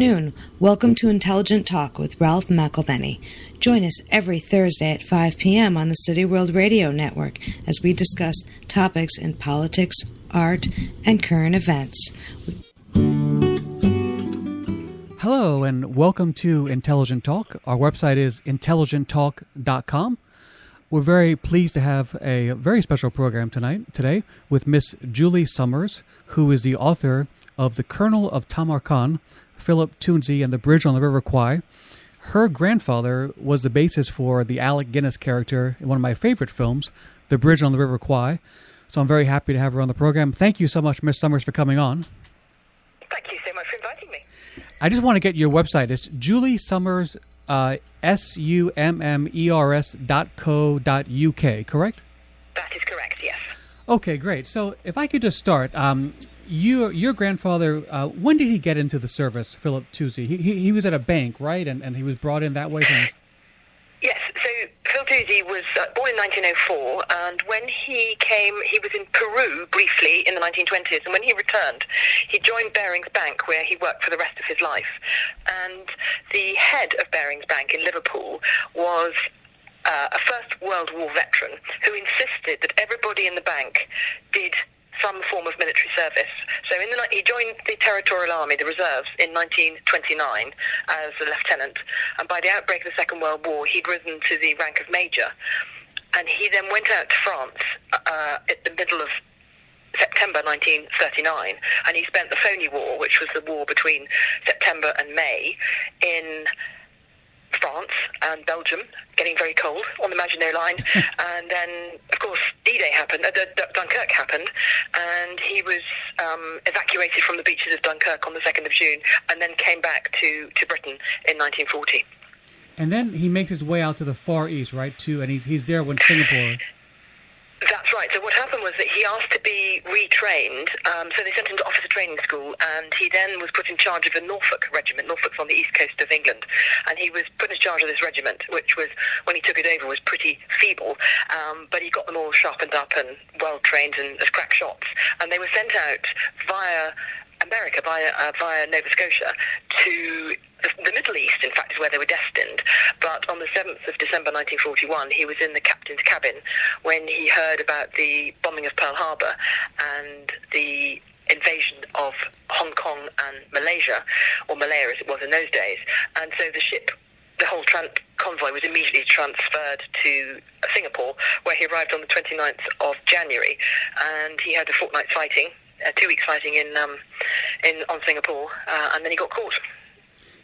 Noon. Welcome to Intelligent Talk with Ralph McElveny. Join us every Thursday at 5 p.m. on the City World Radio Network as we discuss topics in politics, art, and current events. Hello, and welcome to Intelligent Talk. Our website is intelligenttalk.com. We're very pleased to have a very special program tonight, today, with Miss Julie Summers, who is the author of The Colonel of Tamarkan Philip Toosey and the Bridge on the River Kwai. Her grandfather was the basis for the Alec Guinness character in one of my favorite films, The Bridge on the River Kwai. So I'm very happy to have her on the program. Thank you so much, Miss Summers, for coming on. Thank you so much for inviting me. I just want to get your website. It's Julie Summers, uh, S U M M E R S dot co dot UK, correct? That is correct, yes. Okay, great. So if I could just start, um, you, your grandfather, uh, when did he get into the service, Philip Toosey? He, he, he was at a bank, right? And, and he was brought in that way his... Yes, so Phil Toosey was uh, born in 1904, and when he came, he was in Peru briefly in the 1920s, and when he returned, he joined Barings Bank, where he worked for the rest of his life. And the head of Barings Bank in Liverpool was uh, a First World War veteran who insisted that everybody in the bank did some form of military service. So in the, he joined the Territorial Army, the reserves, in 1929 as a lieutenant. And by the outbreak of the Second World War, he'd risen to the rank of major. And he then went out to France uh, at the middle of September 1939, and he spent the Phoney War, which was the war between September and May, in France and Belgium, getting very cold on the Maginot Line. and then, of course, D-Day happened, uh, Dunkirk happened, and he was um, evacuated from the beaches of Dunkirk on the 2nd of June and then came back to, to Britain in 1940. And then he makes his way out to the Far East, right? too, and he's he's there when Singapore that's right. So what happened was that he asked to be retrained. Um, so they sent him to officer training school, and he then was put in charge of the Norfolk regiment. Norfolk's on the east coast of England, and he was put in charge of this regiment, which was when he took it over was pretty feeble, um, but he got them all sharpened up and well trained and as crack shots. And they were sent out via America via, uh, via Nova Scotia to the, Middle East, in fact, is where they were destined. But on the 7th of December 1941, he was in the captain's cabin when he heard about the bombing of Pearl Harbor and the invasion of Hong Kong and Malaysia, or Malaya as it was in those days. And so the ship the whole convoy was immediately transferred to Singapore, where he arrived on the 29th of January, and he had a fortnight fighting, a two weeks fighting in um, in on Singapore, uh, and then he got caught.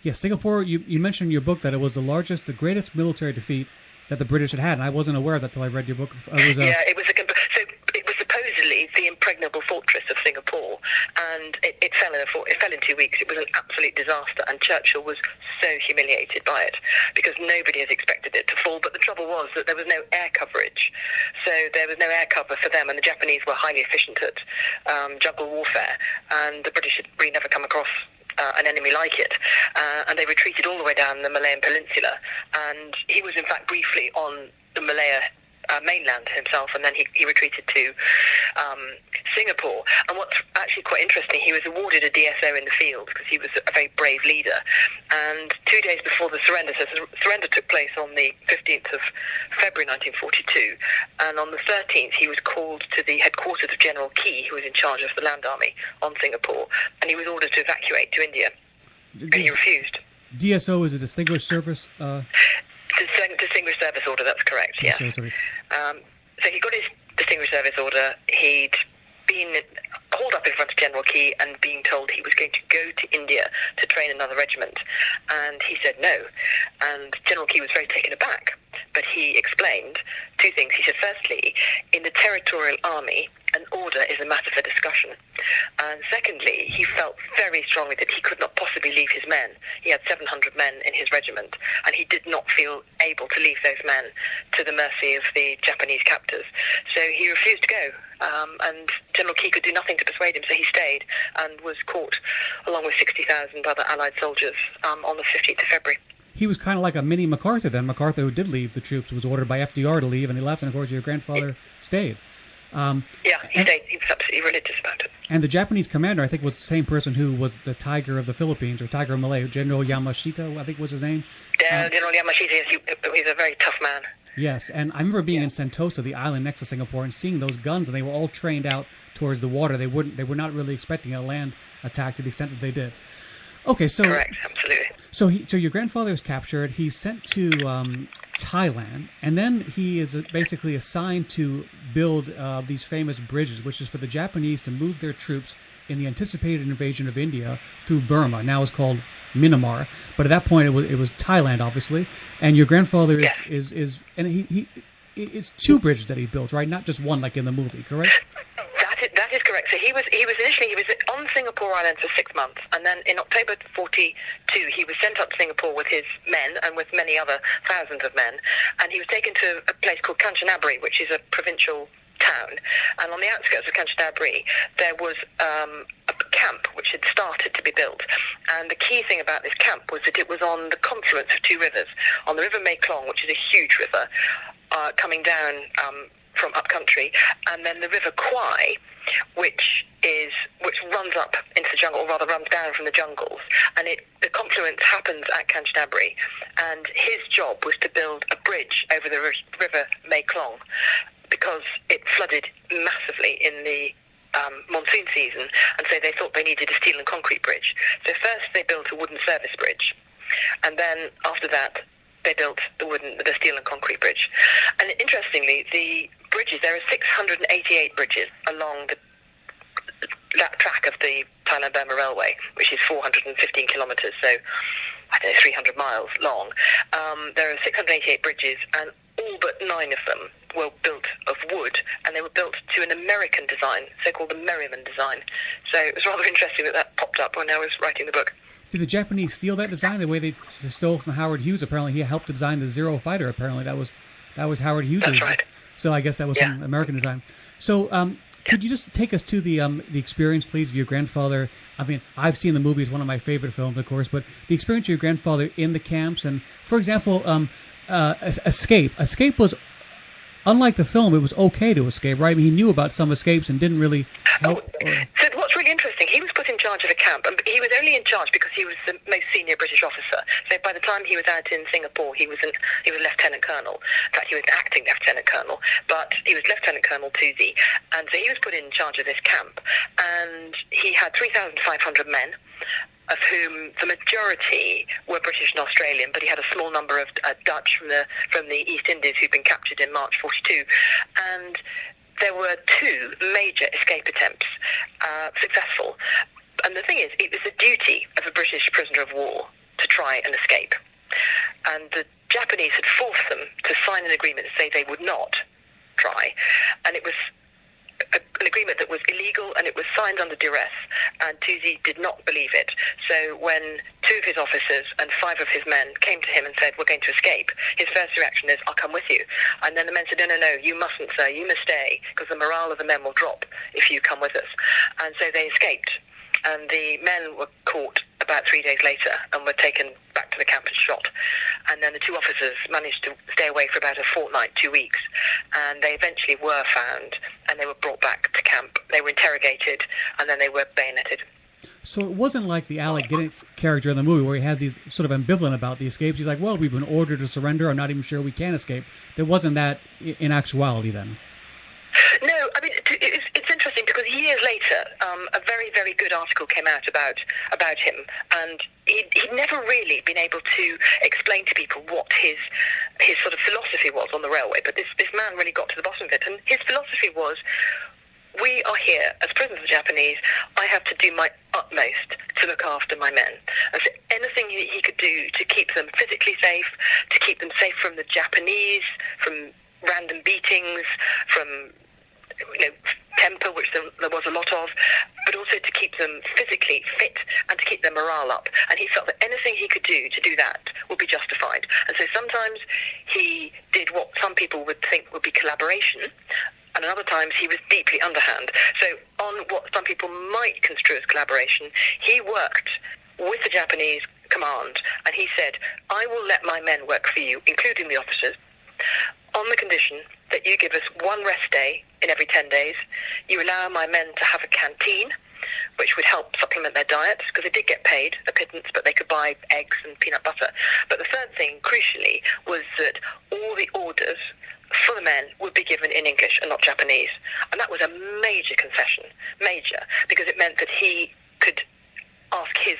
Yes, Singapore. You, you mentioned in your book that it was the largest, the greatest military defeat that the British had had, and I wasn't aware of that until I read your book. It was yeah, it was a so it was supposedly the impregnable fortress of Singapore, and it, it fell in a it fell in two weeks. It was an absolute disaster, and Churchill was so humiliated by it because nobody has expected it to fall. But the trouble was that there was no air coverage, so there was no air cover for them, and the Japanese were highly efficient at um, jungle warfare, and the British had really never come across uh, an enemy like it. Uh, and they retreated all the way down the Malayan Peninsula. And he was, in fact, briefly on the Malaya uh, mainland himself, and then he, he retreated to um, Singapore. And what's actually quite interesting, he was awarded a DSO in the field because he was a very brave leader. And two days before the surrender, so the surrender took place on the 15th of February 1942, and on the 13th he was called to the headquarters of General Key, who was in charge of the Land Army on Singapore, and he was ordered to evacuate to India, and he refused. DSO is a distinguished service. Uh... Distinguished Service Order, that's correct, yeah. Um, so he got his Distinguished Service Order. He'd been hauled up in front of General Key and being told he was going to go to India to train another regiment. And he said no. And General Key was very taken aback. But he explained two things. He said, firstly, in the Territorial Army, an order is a matter for discussion. And secondly, he felt very strongly that he could not possibly leave his men. He had 700 men in his regiment, and he did not feel able to leave those men to the mercy of the Japanese captors. So he refused to go. Um, and General Key could do nothing to persuade him, so he stayed and was caught along with 60,000 other Allied soldiers um, on the 15th of February he was kind of like a mini MacArthur then. MacArthur, who did leave the troops, was ordered by FDR to leave, and he left, and of course, your grandfather stayed. Um, yeah, he and, stayed. He was absolutely religious about it. And the Japanese commander, I think, was the same person who was the Tiger of the Philippines or Tiger of Malay, General Yamashita, I think was his name. Yeah, um, General Yamashita. He's a very tough man. Yes, and I remember being yeah. in Sentosa, the island next to Singapore, and seeing those guns, and they were all trained out towards the water. They wouldn't, they were not really expecting a land attack to the extent that they did. Okay, so correct, absolutely. So he, so your grandfather was captured. He's sent to um, Thailand, and then he is basically assigned to build uh, these famous bridges, which is for the Japanese to move their troops in the anticipated invasion of India through Burma. Now it's called Myanmar, but at that point it was it was Thailand, obviously. And your grandfather is is, is and he, he it's two bridges that he built, right? Not just one, like in the movie, correct? That is, that is correct. So he was he was initially he was on Singapore Island for six months, and then in October '42 he was sent up to Singapore with his men and with many other thousands of men, and he was taken to a place called Kanchanaburi, which is a provincial town, and on the outskirts of Kanchanaburi there was um, a camp which had started to be built. And the key thing about this camp was that it was on the confluence of two rivers, on the River Mae Klong, which is a huge river, uh, coming down um, from upcountry, and then the River Kwai, which is which runs up into the jungle, or rather runs down from the jungles, and it the confluence happens at Kanchanaburi, and his job was to build a bridge over the River Mae Klong because it flooded massively in the um, monsoon season, and so they thought they needed a steel and concrete bridge. So first they built a wooden service bridge, and then after that they built the wooden, the steel and concrete bridge. And interestingly, the bridges there are 688 bridges along the that track of the Thailand Burma Railway, which is 415 kilometres, so I don't know, 300 miles long. Um, there are 688 bridges, and all but nine of them were built of wood, and they were built to an American design, so-called the Merriman design. So it was rather interesting that that popped up when I was writing the book. Did the Japanese steal that design the way they stole from Howard Hughes? Apparently, he helped design the Zero Fighter. Apparently, that was that was Howard Hughes. That's right. So I guess that was yeah. American design. So um, could you just take us to the um, the experience, please, of your grandfather? I mean, I've seen the movie; it's one of my favorite films, of course. But the experience of your grandfather in the camps, and for example, um, uh, Escape. Escape was unlike the film, it was okay to escape, right? I mean, he knew about some escapes and didn't really help. Or... So what's really interesting, he was put in charge of a camp, and he was only in charge because he was the most senior British officer. So by the time he was out in Singapore, he was an, he was lieutenant colonel. In fact, he was acting lieutenant colonel, but he was lieutenant colonel Toosey, and so he was put in charge of this camp, and he had 3,500 men of whom the majority were British and Australian, but he had a small number of uh, Dutch from the from the East Indies who'd been captured in March 42, and there were two major escape attempts uh, successful. And the thing is, it was the duty of a British prisoner of war to try and escape, and the Japanese had forced them to sign an agreement to say they would not try, and it was a, an agreement that was illegal and it was signed under duress, and Toosey did not believe it. So when two of his officers and five of his men came to him and said, we're going to escape, his first reaction is, I'll come with you. And then the men said, no, no, no, you mustn't, sir, you must stay, because the morale of the men will drop if you come with us. And so they escaped and the men were caught about three days later and were taken back to the camp and shot. And then the two officers managed to stay away for about a fortnight, two weeks, and they eventually were found and they were brought back to camp. They were interrogated and then they were bayoneted. So it wasn't like the Alec Guinness character in the movie where he has these sort of ambivalent about the escapes. He's like, well, we've been ordered to surrender. I'm not even sure we can escape. There wasn't that in actuality then. No, I mean, it's, it's interesting because years later, um, a very, very good article came out about about him, and he'd, he'd never really been able to explain to people what his his sort of philosophy was on the railway. But this this man really got to the bottom of it, and his philosophy was. We are here as prisoners of the Japanese. I have to do my utmost to look after my men. And so anything he could do to keep them physically safe, to keep them safe from the Japanese, from random beatings, from you know, temper, which there, there, was a lot of, but also to keep them physically fit and to keep their morale up. And he felt that anything he could do to do that would be justified. And so sometimes he did what some people would think would be collaboration, and other times he was deeply underhand. So on what some people might construe as collaboration, he worked with the Japanese command, and he said, I will let my men work for you, including the officers, on the condition that you give us one rest day in every 10 days. You allow my men to have a canteen, which would help supplement their diets because they did get paid a pittance, but they could buy eggs and peanut butter. But the third thing, crucially, was that all the orders for the men would be given in English and not Japanese. And that was a major concession, major, because it meant that he could ask his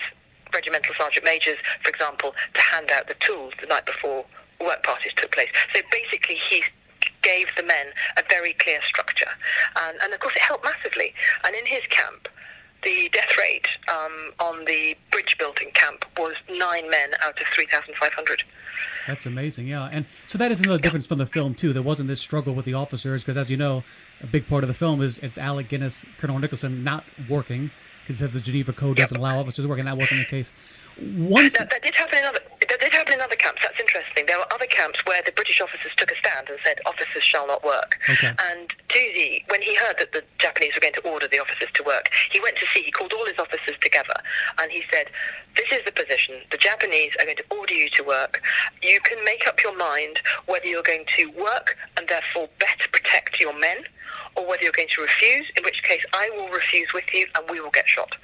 regimental sergeant majors, for example, to hand out the tools the night before work parties took place. So basically, he gave the men a very clear structure. And, and of course, it helped massively. And in his camp, the death rate um, on the bridge building camp was nine men out of 3,500. That's amazing, yeah. And so that is another difference from the film too. There wasn't this struggle with the officers because, as you know, a big part of the film is it's Alec Guinness, Colonel Nicholson not working because it says the Geneva Code doesn't allow officers to work, and that wasn't the case. One th- that, that, did happen in other that did happen in other camps. That's interesting. There were other camps where the British officers took a stand and said officers shall not work. Okay. And Toosey, when he heard that the Japanese were going to order the officers to work, he went to see. He called all his officers together, and he said, "This is the position. The Japanese are going to order you to work. You can make up your mind whether you're going to work and therefore better protect your men." Or whether you're going to refuse, in which case I will refuse with you and we will get shot.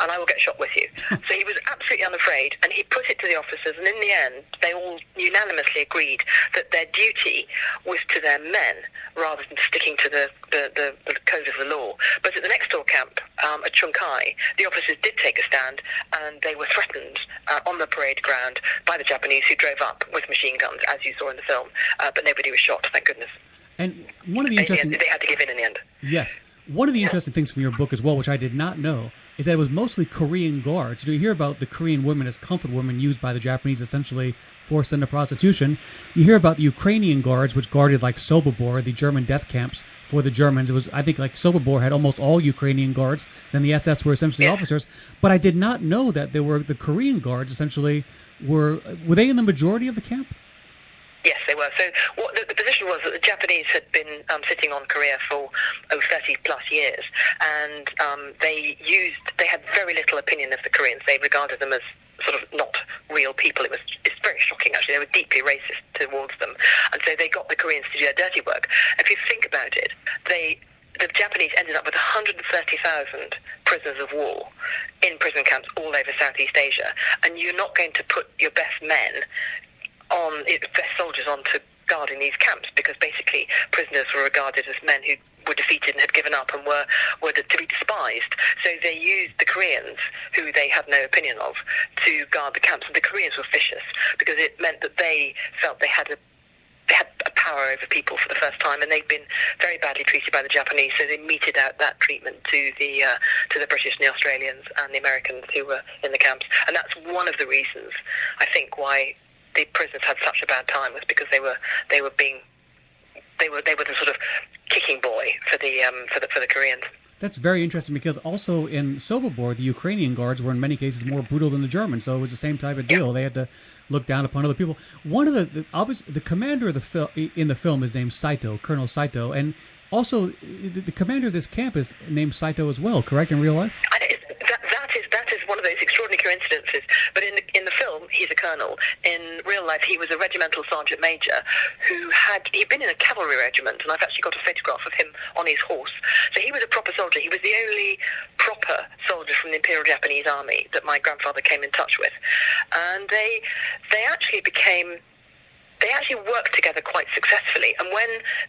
And I will get shot with you. so he was absolutely unafraid and he put it to the officers and in the end they all unanimously agreed that their duty was to their men rather than sticking to the, the, the, the code of the law. But at the next door camp um, at Chung Kai, the officers did take a stand and they were threatened uh, on the parade ground by the Japanese who drove up with machine guns, as you saw in the film. Uh, but nobody was shot, thank goodness. And one of the interesting they, they had to give in in the end. Yes. One of the interesting things from your book as well, which I did not know, is that it was mostly Korean guards. Do you hear about the Korean women as comfort women used by the Japanese, essentially forced into prostitution. You hear about the Ukrainian guards, which guarded like Sobibor, the German death camps for the Germans. It was, I think, like Sobibor had almost all Ukrainian guards. Then the SS were essentially officers. But I did not know that there were the Korean guards. Essentially, were were they in the majority of the camp? Yes, they were. So what the, the, position was that the Japanese had been um, sitting on Korea for oh, 30 plus years, and um, they used they had very little opinion of the Koreans. They regarded them as sort of not real people. It was it's very shocking actually. They were deeply racist towards them, and so they got the Koreans to do their dirty work. If you think about it, they the Japanese ended up with 130,000 prisoners of war in prison camps all over Southeast Asia, and you're not going to put your best men on their soldiers onto guarding these camps because basically prisoners were regarded as men who were defeated and had given up and were, were to be despised. So they used the Koreans, who they had no opinion of, to guard the camps. And the Koreans were vicious because it meant that they felt they had a they had a power over people for the first time, and they'd been very badly treated by the Japanese. So they meted out that treatment to the uh, to the British and the Australians and the Americans who were in the camps, and that's one of the reasons I think why the prisoners had such a bad time was because they were they were being they were they were the sort of kicking boy for the um, for the for the Koreans. That's very interesting because also in Sobibor, the Ukrainian guards were in many cases more brutal than the Germans, so it was the same type of deal. Yeah. They had to look down upon other people. One of the, the obviously the commander of the fil- in the film is named Saito, Colonel Saito, and also the, the commander of this camp is named Saito as well. Correct in real life? That, that is that is one of those extraordinary coincidences. But in the, in the film, he's a colonel. In real life, he was a regimental sergeant major who had he'd been in a cavalry regiment, and I've actually got a photograph of him on his horse. So he was a proper soldier. He was the only proper soldier from the Imperial Japanese Army that my grandfather came in touch with, and they they actually became they actually worked together quite successfully. And when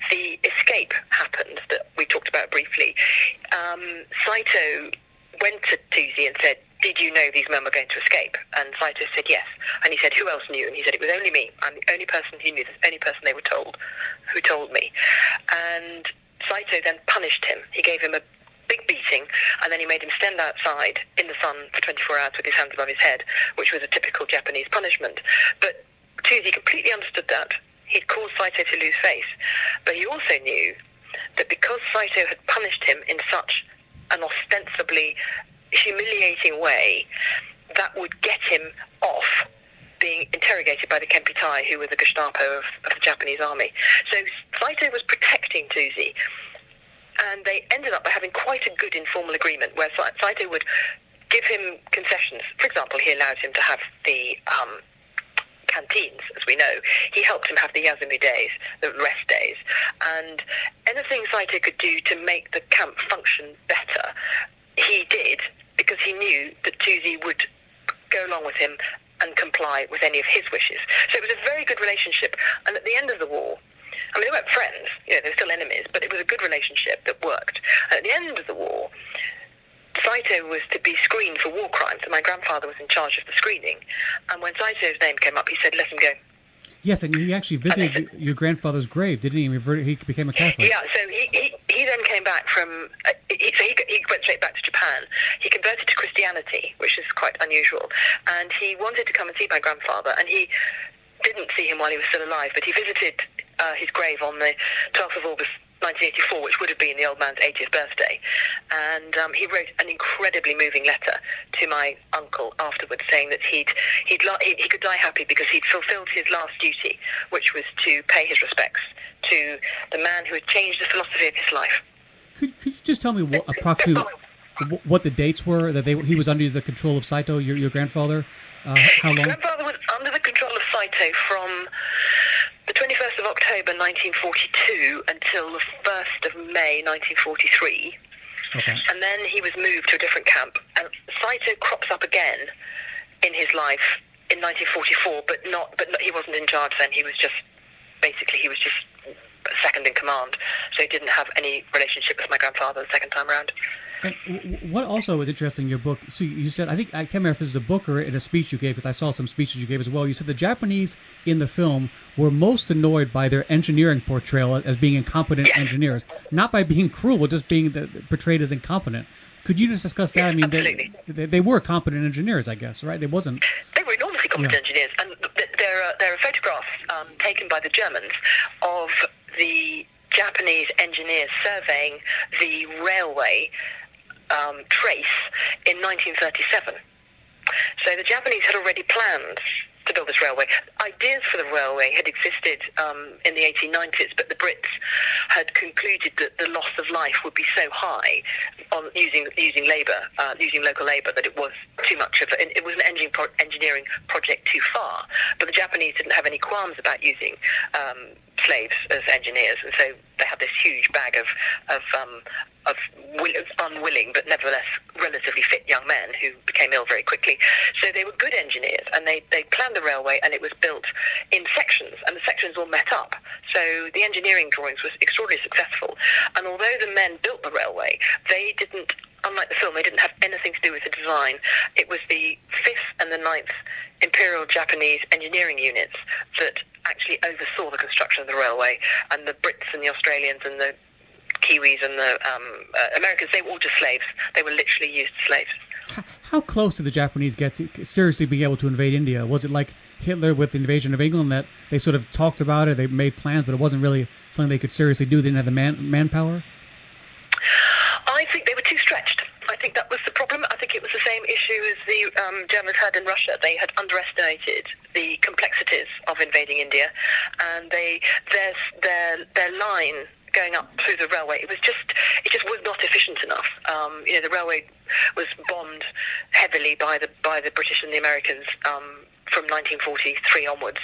the escape happened, that we talked about briefly, um, Saito went to Toosey and said, did you know these men were going to escape? And Saito said yes. And he said, who else knew? And he said, it was only me. I'm the only person who knew, the only person they were told who told me. And Saito then punished him. He gave him a big beating, and then he made him stand outside in the sun for 24 hours with his hands above his head, which was a typical Japanese punishment. But Toosey completely understood that. He'd caused Saito to lose face. But he also knew that because Saito had punished him in such an ostensibly humiliating way that would get him off being interrogated by the Kempeitai, who were the Gestapo of, of the Japanese army. So Saito was protecting Toosey, and they ended up by having quite a good informal agreement where Saito would give him concessions. For example, he allowed him to have the um, canteens, as we know. He helped him have the Yasumi days, the rest days. And anything Saito could do to make the camp function better, he did because he knew that Toosey would go along with him and comply with any of his wishes. So it was a very good relationship. And at the end of the war, I mean, they weren't friends, you know, they were still enemies, but it was a good relationship that worked. And at the end of the war, Saito was to be screened for war crimes, and my grandfather was in charge of the screening. And when Saito's name came up, he said, let him go. Yes, and he actually visited your grandfather's grave, didn't he? He became a Catholic. Yeah, so he, he, he then came back from, uh, he, so he, he went straight back to Japan. He converted to Christianity, which is quite unusual, and he wanted to come and see my grandfather, and he didn't see him while he was still alive, but he visited uh, his grave on the 12th of August 1984, which would have been the old man's 80th birthday. And um, he wrote an incredibly moving letter to my uncle afterwards, saying that he'd, he'd he, he could die happy because he'd fulfilled his last duty, which was to pay his respects to the man who had changed the philosophy of his life. Could, could you just tell me what approximately what the dates were that they, he was under the control of Saito, your, your grandfather? Uh, how long? grandfather was under the control of Saito from the 21st of October 1942 until the 1st of May 1943. Okay. And then he was moved to a different camp. And Saito crops up again in his life in 1944, but not, but not, he wasn't in charge then. He was just, basically, he was just second in command. So he didn't have any relationship with my grandfather the second time around. And what also is interesting in your book, so you said, I think, I can't remember if this is a book or in a speech you gave, because I saw some speeches you gave as well. You said the Japanese in the film were most annoyed by their engineering portrayal as being incompetent engineers, not by being cruel, but just being the, portrayed as incompetent. Could you just discuss that? I mean, they, they, they, were competent engineers, I guess, right? They wasn't. They were enormously competent yeah. engineers, and there are there are photographs um, taken by the Germans of the Japanese engineers surveying the railway um, trace in 1937. So the Japanese had already planned to build this railway. Ideas for the railway had existed um, in the 1890s, but the Brits had concluded that the loss of life would be so high on using using labour, uh, using local labour, that it was too much of a, it was an engine pro- engineering project too far. But the Japanese didn't have any qualms about using um, slaves as engineers, and so they had this huge bag of of, um, of unwilling but nevertheless relatively fit young men who became ill very quickly. So they were good engineers, and they they planned the railway, and it was built in sections, and the sections all met up. So the engineering drawings was extraordinarily successful, and although the men built the railway, they didn't unlike the film, they didn't have anything to do with the design. It was the 5th and the 9th Imperial Japanese engineering units that actually oversaw the construction of the railway, and the Brits and the Australians and the Kiwis and the um, uh, Americans, they were all just slaves. They were literally used slaves. How close did the Japanese get to seriously being able to invade India? Was it like Hitler with the invasion of England that they sort of talked about it, they made plans, but it wasn't really something they could seriously do? They didn't have the man manpower. I think they were too stretched. I think that was the problem. I think it was the same issue as the um, Germans had in Russia. They had underestimated the complexities of invading India, and they their their their line going up through the railway. It was just it just was not efficient enough. Um, you know, the railway was bombed heavily by the by the British and the Americans. Um, from 1943 onwards,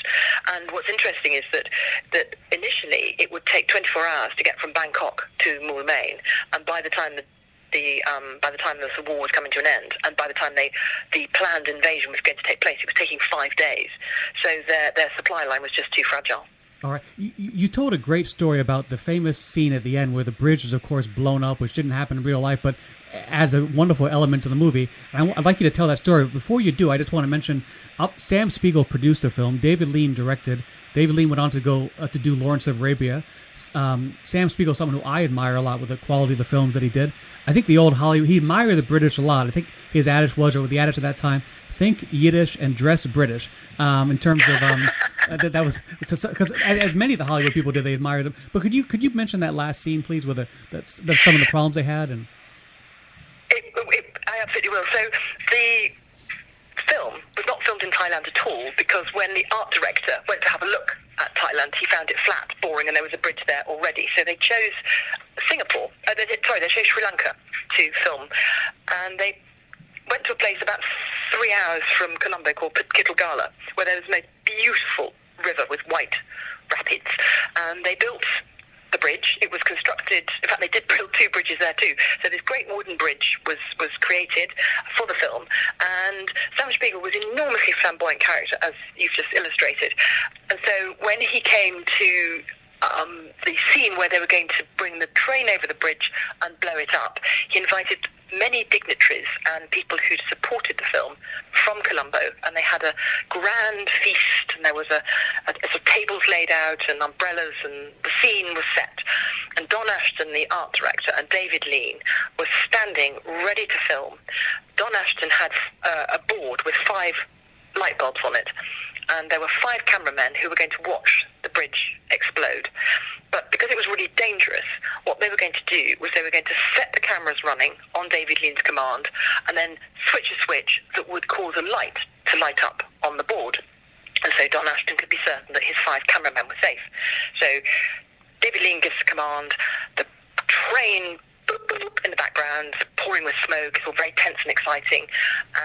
and what's interesting is that that initially it would take 24 hours to get from Bangkok to Moulmein, and by the time the the um, by the time the war was coming to an end, and by the time they the planned invasion was going to take place, it was taking five days. So their their supply line was just too fragile. All right, you, you told a great story about the famous scene at the end where the bridge is, of course, blown up, which didn't happen in real life, but adds a wonderful element to the movie. And I, would like you to tell that story. Before you do, I just want to mention uh, Sam Spiegel produced the film. David Lean directed. David Lean went on to go uh, to do Lawrence of Arabia. Um, Sam Spiegel, someone who I admire a lot with the quality of the films that he did. I think the old Hollywood, he admired the British a lot. I think his adage was, or the adage at that time, think Yiddish and dress British. Um, in terms of um, uh, that, that, was because as many of the Hollywood people did, they admired them. But could you could you mention that last scene, please, with the, that's, that's some of the problems they had and. It, it, I absolutely will. So the film was not filmed in Thailand at all because when the art director went to have a look at Thailand, he found it flat, boring, and there was a bridge there already. So they chose Singapore. Uh, they, sorry, they chose Sri Lanka to film, and they went to a place about three hours from Colombo called Kitulgala, where there was a beautiful river with white rapids. And they built the bridge. It was constructed. In fact, they did build two bridges there too. So this great wooden bridge was was created for the film, and Sam Spiegel was an enormously flamboyant character, as you've just illustrated. And so when he came to um, the scene where they were going to bring the train over the bridge and blow it up, he invited many dignitaries and people who'd supported the film from Colombo, and they had a grand feast, and there was a, a, a, tables laid out and umbrellas, and the scene was set. And Don Ashton, the art director, and David Lean were standing ready to film. Don Ashton had uh, a board with five light bulbs on it, and there were five cameramen who were going to watch the bridge explode. But because it was really dangerous, what they were going to do was they were going to set the cameras running on David Lean's command and then switch a switch that would cause a light to light up on the board. And so Don Ashton could be certain that his five cameramen were safe. So David Lean gives the command, the train in the background, pouring with smoke. It's all very tense and exciting.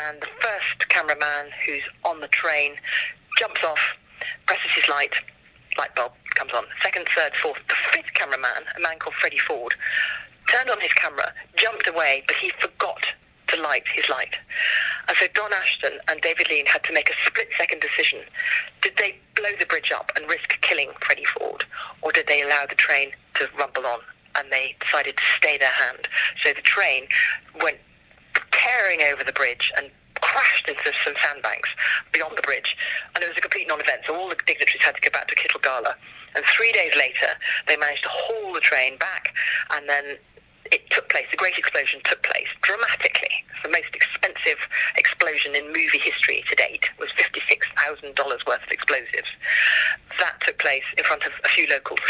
And the first cameraman who's on the train jumps off, presses his light, light bulb comes on. Second, third, fourth. The fifth cameraman, a man called Freddie Ford, turned on his camera, jumped away, but he forgot to light his light. And so Don Ashton and David Lean had to make a split-second decision. Did they blow the bridge up and risk killing Freddie Ford, or did they allow the train to rumble on? And they decided to stay their hand. So the train went tearing over the bridge and crashed into some sandbanks beyond the bridge, and it was a complete non-event. So all the dignitaries had to go back to Kitulgala. And three days later, they managed to haul the train back, and then it took place, the great explosion took place dramatically. The most expensive explosion in movie history to date was $56,000 worth of explosives. That took place in front of a few locals.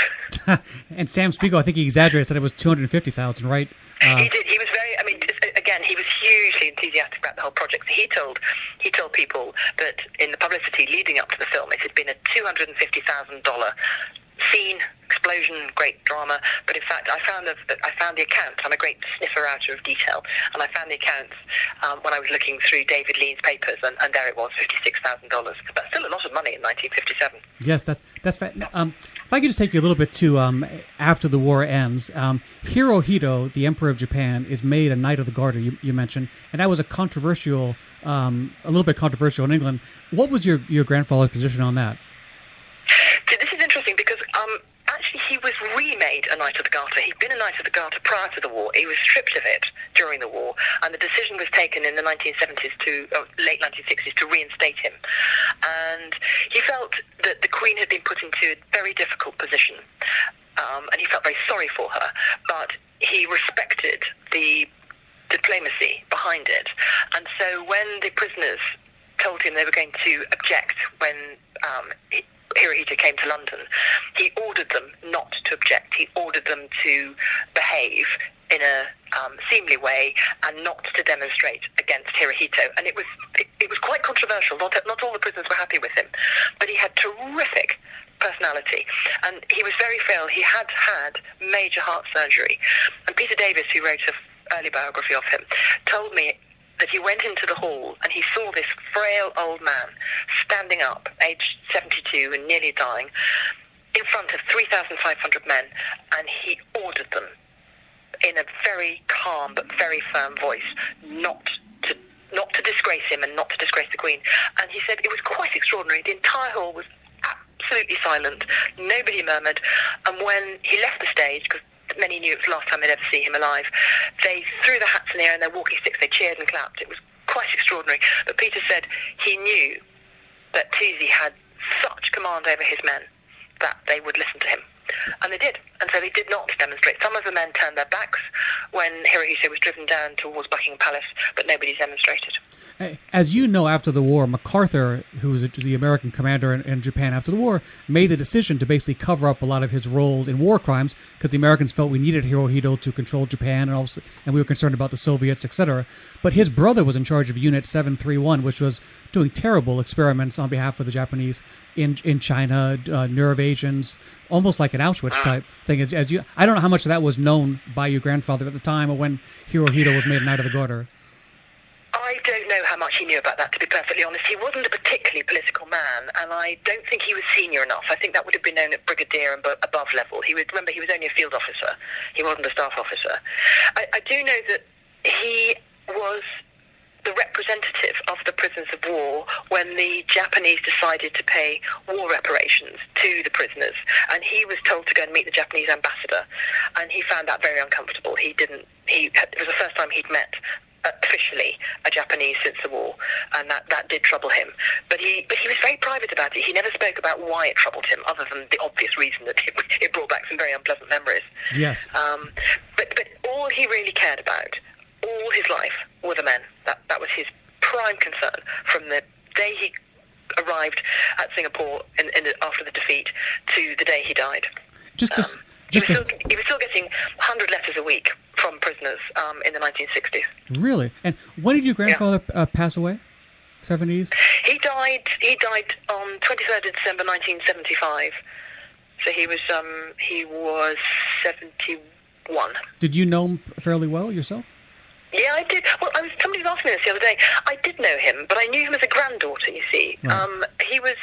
and Sam Spiegel, I think he exaggerated, said it was 250000 right? Uh, he did. He was very, I mean, again, he was hugely enthusiastic about the whole project. He told he told people that in the publicity leading up to the film, it had been a two hundred and fifty thousand dollar scene, explosion, great drama. But in fact, I found the I found the account. I'm a great sniffer outer of detail, and I found the accounts um, when I was looking through David Lean's papers, and, and there it was, fifty six thousand dollars. But still a lot of money in 1957. Yes, that's that's. Fa- um, if I could just take you a little bit to um, after the war ends, um, Hirohito, the Emperor of Japan, is made a Knight of the Garter. You, you mentioned, and that was a controversial, um, a little bit controversial in England. What was your your grandfather's position on that? This is interesting because um, actually he was remade a Knight of the Garter. He'd been a Knight of the Garter prior to the war. He was stripped of it during the war, and the decision was taken in the 1970s to uh, late 1960s to reinstate him. And he felt that the Queen had been put into a very difficult position, um, and he felt very sorry for her. But he respected the diplomacy behind it, and so when the prisoners told him they were going to object when um, Hirohito came to London, he ordered them not to object. He ordered them to behave in a um, seemly way and not to demonstrate against Hirohito. And it was it, it was quite controversial. Not not all the prisoners were happy with him, but he had terrific personality. And he was very frail. He had had major heart surgery. And Peter Davies, who wrote an early biography of him, told me that he went into the hall and he saw this frail old man standing up, aged 72 and nearly dying, in front of 3,500 men, and he ordered them in a very calm but very firm voice not to not to disgrace him and not to disgrace the Queen. And he said it was quite extraordinary. The entire hall was absolutely silent. Nobody murmured. And when he left the stage, because many knew it was the last time they'd ever see him alive. They threw their hats in the air and their walking sticks, they cheered and clapped. It was quite extraordinary. But Peter said he knew that Toosey had such command over his men that they would listen to him. And they did. And so they did not demonstrate. Some of the men turned their backs when Hirohito was driven down towards Buckingham Palace, but nobody demonstrated. As you know, after the war, MacArthur, who was the American commander in, in, Japan after the war, made the decision to basically cover up a lot of his roles in war crimes because the Americans felt we needed Hirohito to control Japan, and, also, and we were concerned about the Soviets, etc. But his brother was in charge of Unit 731, which was doing terrible experiments on behalf of the Japanese in in China, uh, nerve agents, almost like an Auschwitz type thing. As, as you, I don't know how much of that was known by your grandfather at the time, or when Hirohito was made Knight of the Garter. I don't know how much he knew about that, to be perfectly honest. He wasn't a particularly political man, and I don't think he was senior enough. I think that would have been known at brigadier and above level. He was, remember, he was only a field officer. He wasn't a staff officer. I, I do know that he was the representative of the prisoners of war when the Japanese decided to pay war reparations to the prisoners. And he was told to go and meet the Japanese ambassador. And he found that very uncomfortable. He didn't, he, it was the first time he'd met officially a Japanese since the war, and that, that did trouble him. But he but he was very private about it. He never spoke about why it troubled him, other than the obvious reason that it, it brought back some very unpleasant memories. Yes. Um, but but all he really cared about all his life were the men. That that was his prime concern from the day he arrived at Singapore in, in the, after the defeat to the day he died. Just, um, just he, was still, he was still getting 100 letters a week from prisoners um, in the 1960s. Really? And when did your grandfather yeah. uh, pass away? 70s? He died. He died on 23rd of December 1975. So he was um, he was 71. Did you know him fairly well yourself? Yeah, I did. Well, I was somebody was asking me this the other day. I did know him, but I knew him as a granddaughter. You see, right. um, he was.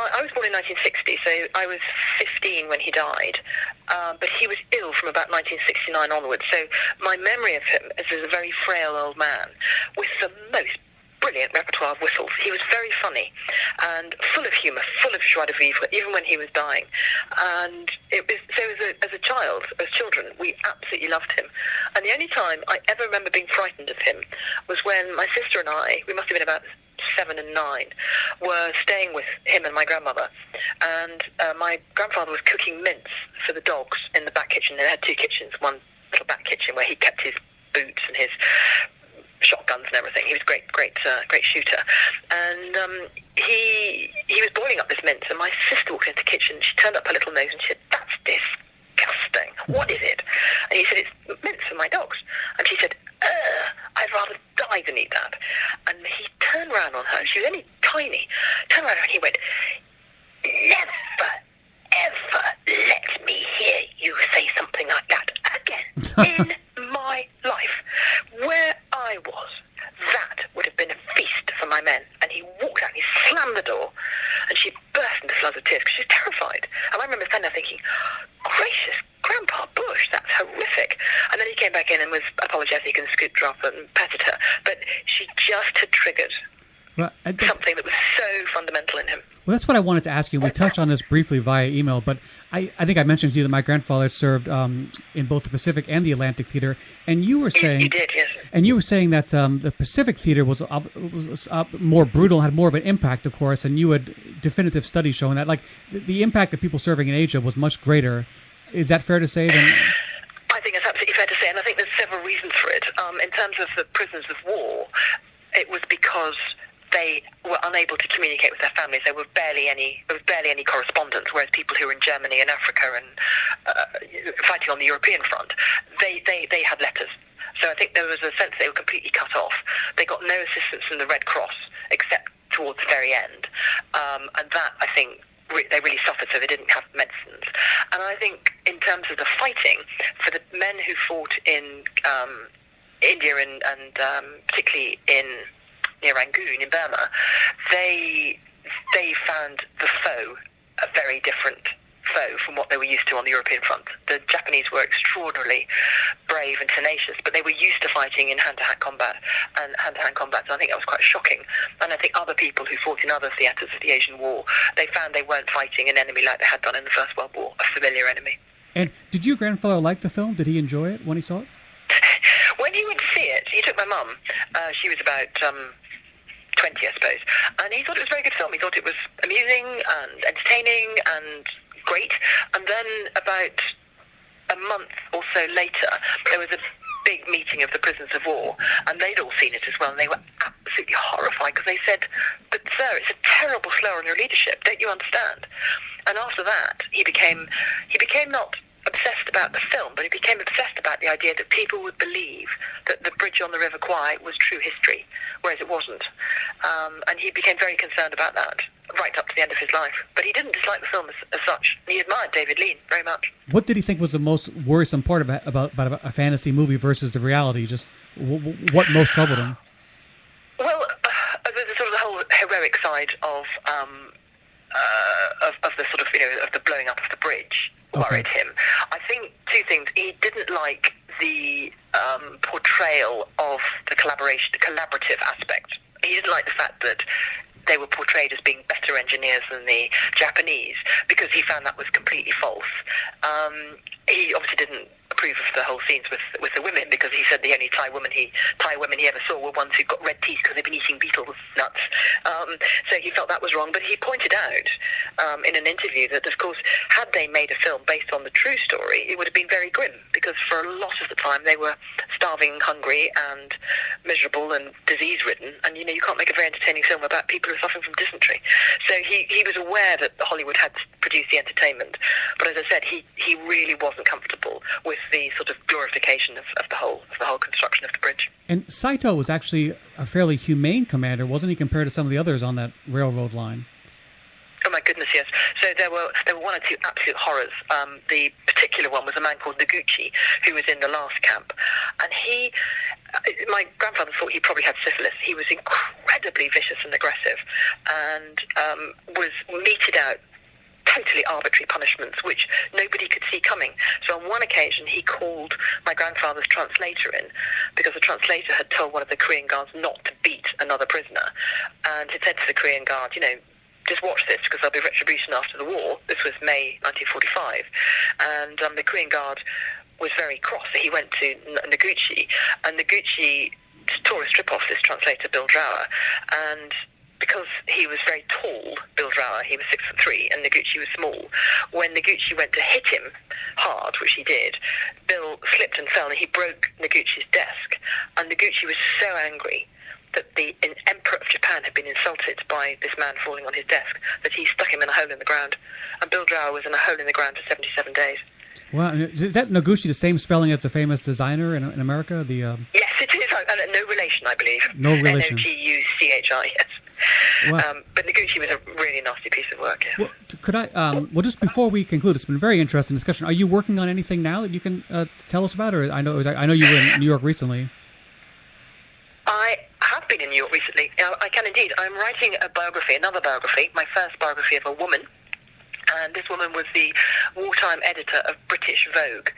I, I was born in 1960, so I was 15 when he died. Um, but he was ill from about 1969 onwards. So my memory of him is as a very frail old man with the most brilliant repertoire of whistles. He was very funny and full of humour, full of joie de vivre, even when he was dying. And it was, so as a, as a child, as children, we absolutely loved him. And the only time I ever remember being frightened of him was when my sister and I, we must have been about seven and nine, were staying with him and my grandmother. And uh, my grandfather was cooking mince for the dogs in the back kitchen. They had two kitchens, one little back kitchen where he kept his boots and his shotguns and everything. He was a great, great, uh, great shooter. And um, he he was boiling up this mince, and my sister walked into the kitchen. She turned up her little nose and she said, "That's disgusting. What is it?" And he said, "It's mince for my dogs." And she said, I'd rather die than eat that. And he turned around on her. She was only tiny. Turned around and he went, "Never, ever let me hear you say something like that again in my life." Where I was, that would have been a feast for my men. And he walked out and he slammed the door and she burst into floods of tears because she was terrified. And I remember standing there thinking, gracious Grandpa Bush, that's horrific. And then he came back in and was apologetic and scooped her up and patted her. But she just had triggered well, something that was so fundamental in him. Well, that's what I wanted to ask you. We touched on this briefly via email, but I, I think I mentioned to you that my grandfather served um, in both the Pacific and the Atlantic Theater, and you were saying, you, did, yes. and you were saying that um, the Pacific Theater was, uh, was uh, more brutal, had more of an impact, of course, and you had definitive studies showing that, like the, the impact of people serving in Asia was much greater. Is that fair to say? Then. I think it's absolutely fair to say, and I think there's several reasons for it. Um, in terms of the prisoners of war, it was because they were unable to communicate with their families. There were barely any there was barely any correspondence. Whereas people who were in Germany and Africa and uh, fighting on the European front, they, they, they had letters. So I think there was a sense they were completely cut off. They got no assistance from the Red Cross except towards the very end, um, and that I think they really suffered, so they didn't have medicines. And I think, in terms of the fighting, for the men who fought in um, India and, and um, particularly in near Rangoon in Burma, they they found the foe a very different foe from what they were used to on the European front. The Japanese were extraordinarily brave and tenacious, but they were used to fighting in hand-to-hand combat and hand-to-hand combat. So I think that was quite shocking. And I think other people who fought in other theatres of the Asian War, they found they weren't fighting an enemy like they had done in the First World War, a familiar enemy. And did your grandfather like the film? Did he enjoy it when he saw it? when he would see it, he took my mum. Uh, she was about um, 20, I suppose. And he thought it was a very good film. He thought it was amusing and entertaining and great. And then about a month or so later, there was a big meeting of the prisoners of war, and they'd all seen it as well, and they were absolutely horrified because they said, "But sir, it's a terrible slur on your leadership. Don't you understand?" And after that, he became he became not obsessed about the film, but he became obsessed about the idea that people would believe that the bridge on the River Kwai was true history, whereas it wasn't. Um, and he became very concerned about that right up to the end of his life. But he didn't dislike the film as, as such. He admired David Lean very much. What did he think was the most worrisome part about about, about a fantasy movie versus the reality? Just w- w- what most troubled him? Well, sort heroic side of, um, uh, of of the sort of you know of the blowing up of the bridge worried Okay. him. I think two things. He didn't like the um, portrayal of the collaboration, the collaborative aspect. He didn't like the fact that they were portrayed as being better engineers than the Japanese because he found that was completely false. Um, he obviously didn't approve of the whole scenes with with the women because he said the only Thai women he Thai women he ever saw were ones who got red teeth because they'd been eating betel nuts. Um, so he felt that was wrong. But he pointed out um, in an interview that, of course, had they made a film based on the true story, it would have been very grim because for a lot of the time they were starving, hungry, and miserable and disease ridden. And you know you can't make a very entertaining film about people who are suffering from dysentery. So he, he was aware that Hollywood had produced the entertainment, but as I said, he, he really wasn't comfortable with the sort of glorification of, of the whole of the whole construction of the bridge. And Saito was actually a fairly humane commander, wasn't he, compared to some of the others on that railroad line? Oh my goodness, yes. So there were there were one or two absolute horrors. Um, the particular one was a man called Noguchi, who was in the last camp, and he. uh, My grandfather thought he probably had syphilis. He was incredibly vicious and aggressive, and um, was meted out totally arbitrary punishments which nobody could see coming. So on one occasion, he called my grandfather's translator in because the translator had told one of the Korean guards not to beat another prisoner, and had said to the Korean guard, you know. Just watch this because there'll be retribution after the war. This was May 1945, and um, the Korean guard was very cross. He went to Noguchi, and Noguchi tore a strip off this translator, Bill Drower, and because he was very tall, Bill Drower, he was six foot three, and Noguchi was small. When Noguchi went to hit him hard, which he did, Bill slipped and fell, and he broke Noguchi's desk. And Noguchi was so angry that the emperor of Japan had been insulted by this man falling on his desk that he stuck him in a hole in the ground. And Bill Drower was in a hole in the ground for 77 days. Wow, is that Noguchi the same spelling as the famous designer in, in America? The uh, Yes, it is. Uh, no relation, I believe. No relation. N-O-G-U-C-H-I, yes. Wow. Um, but Noguchi was a really nasty piece of work. Yeah. well, could I? Um, well, just before we conclude, it's been a very interesting discussion. Are you working on anything now that you can uh, tell us about? Or I know I know you were in New York recently. I have been in New York recently. Uh, I can indeed. I'm writing a biography, another biography, my first biography of a woman. And this woman was the wartime editor of British Vogue.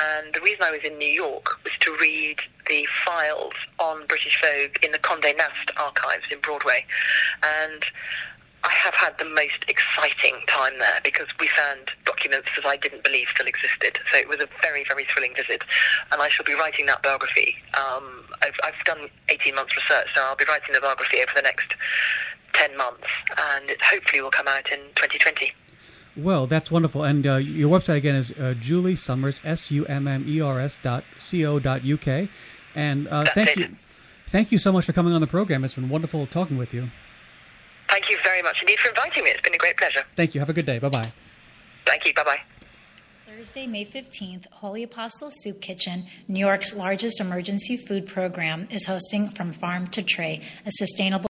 And the reason I was in New York was to read the files on British Vogue in the Condé Nast archives in Broadway. And I have had the most exciting time there because we found documents that I didn't believe still existed. So it was a very, very thrilling visit. And I shall be writing that biography. Um, I've, I've done 18 months research, so I'll be writing the biography over the next 10 months. And it hopefully will come out in 2020. Well, that's wonderful. And uh, your website again is uh, Julie Summers, S U M M E R S dot C O dot U K. And uh, thank it. you. Thank you so much for coming on the program. It's been wonderful talking with you. Thank you very much indeed for inviting me. It's been a great pleasure. Thank you. Have a good day. Bye bye. Thank you. Bye bye. Thursday, May 15th, Holy Apostle Soup Kitchen, New York's largest emergency food program, is hosting From Farm to Tray, a sustainable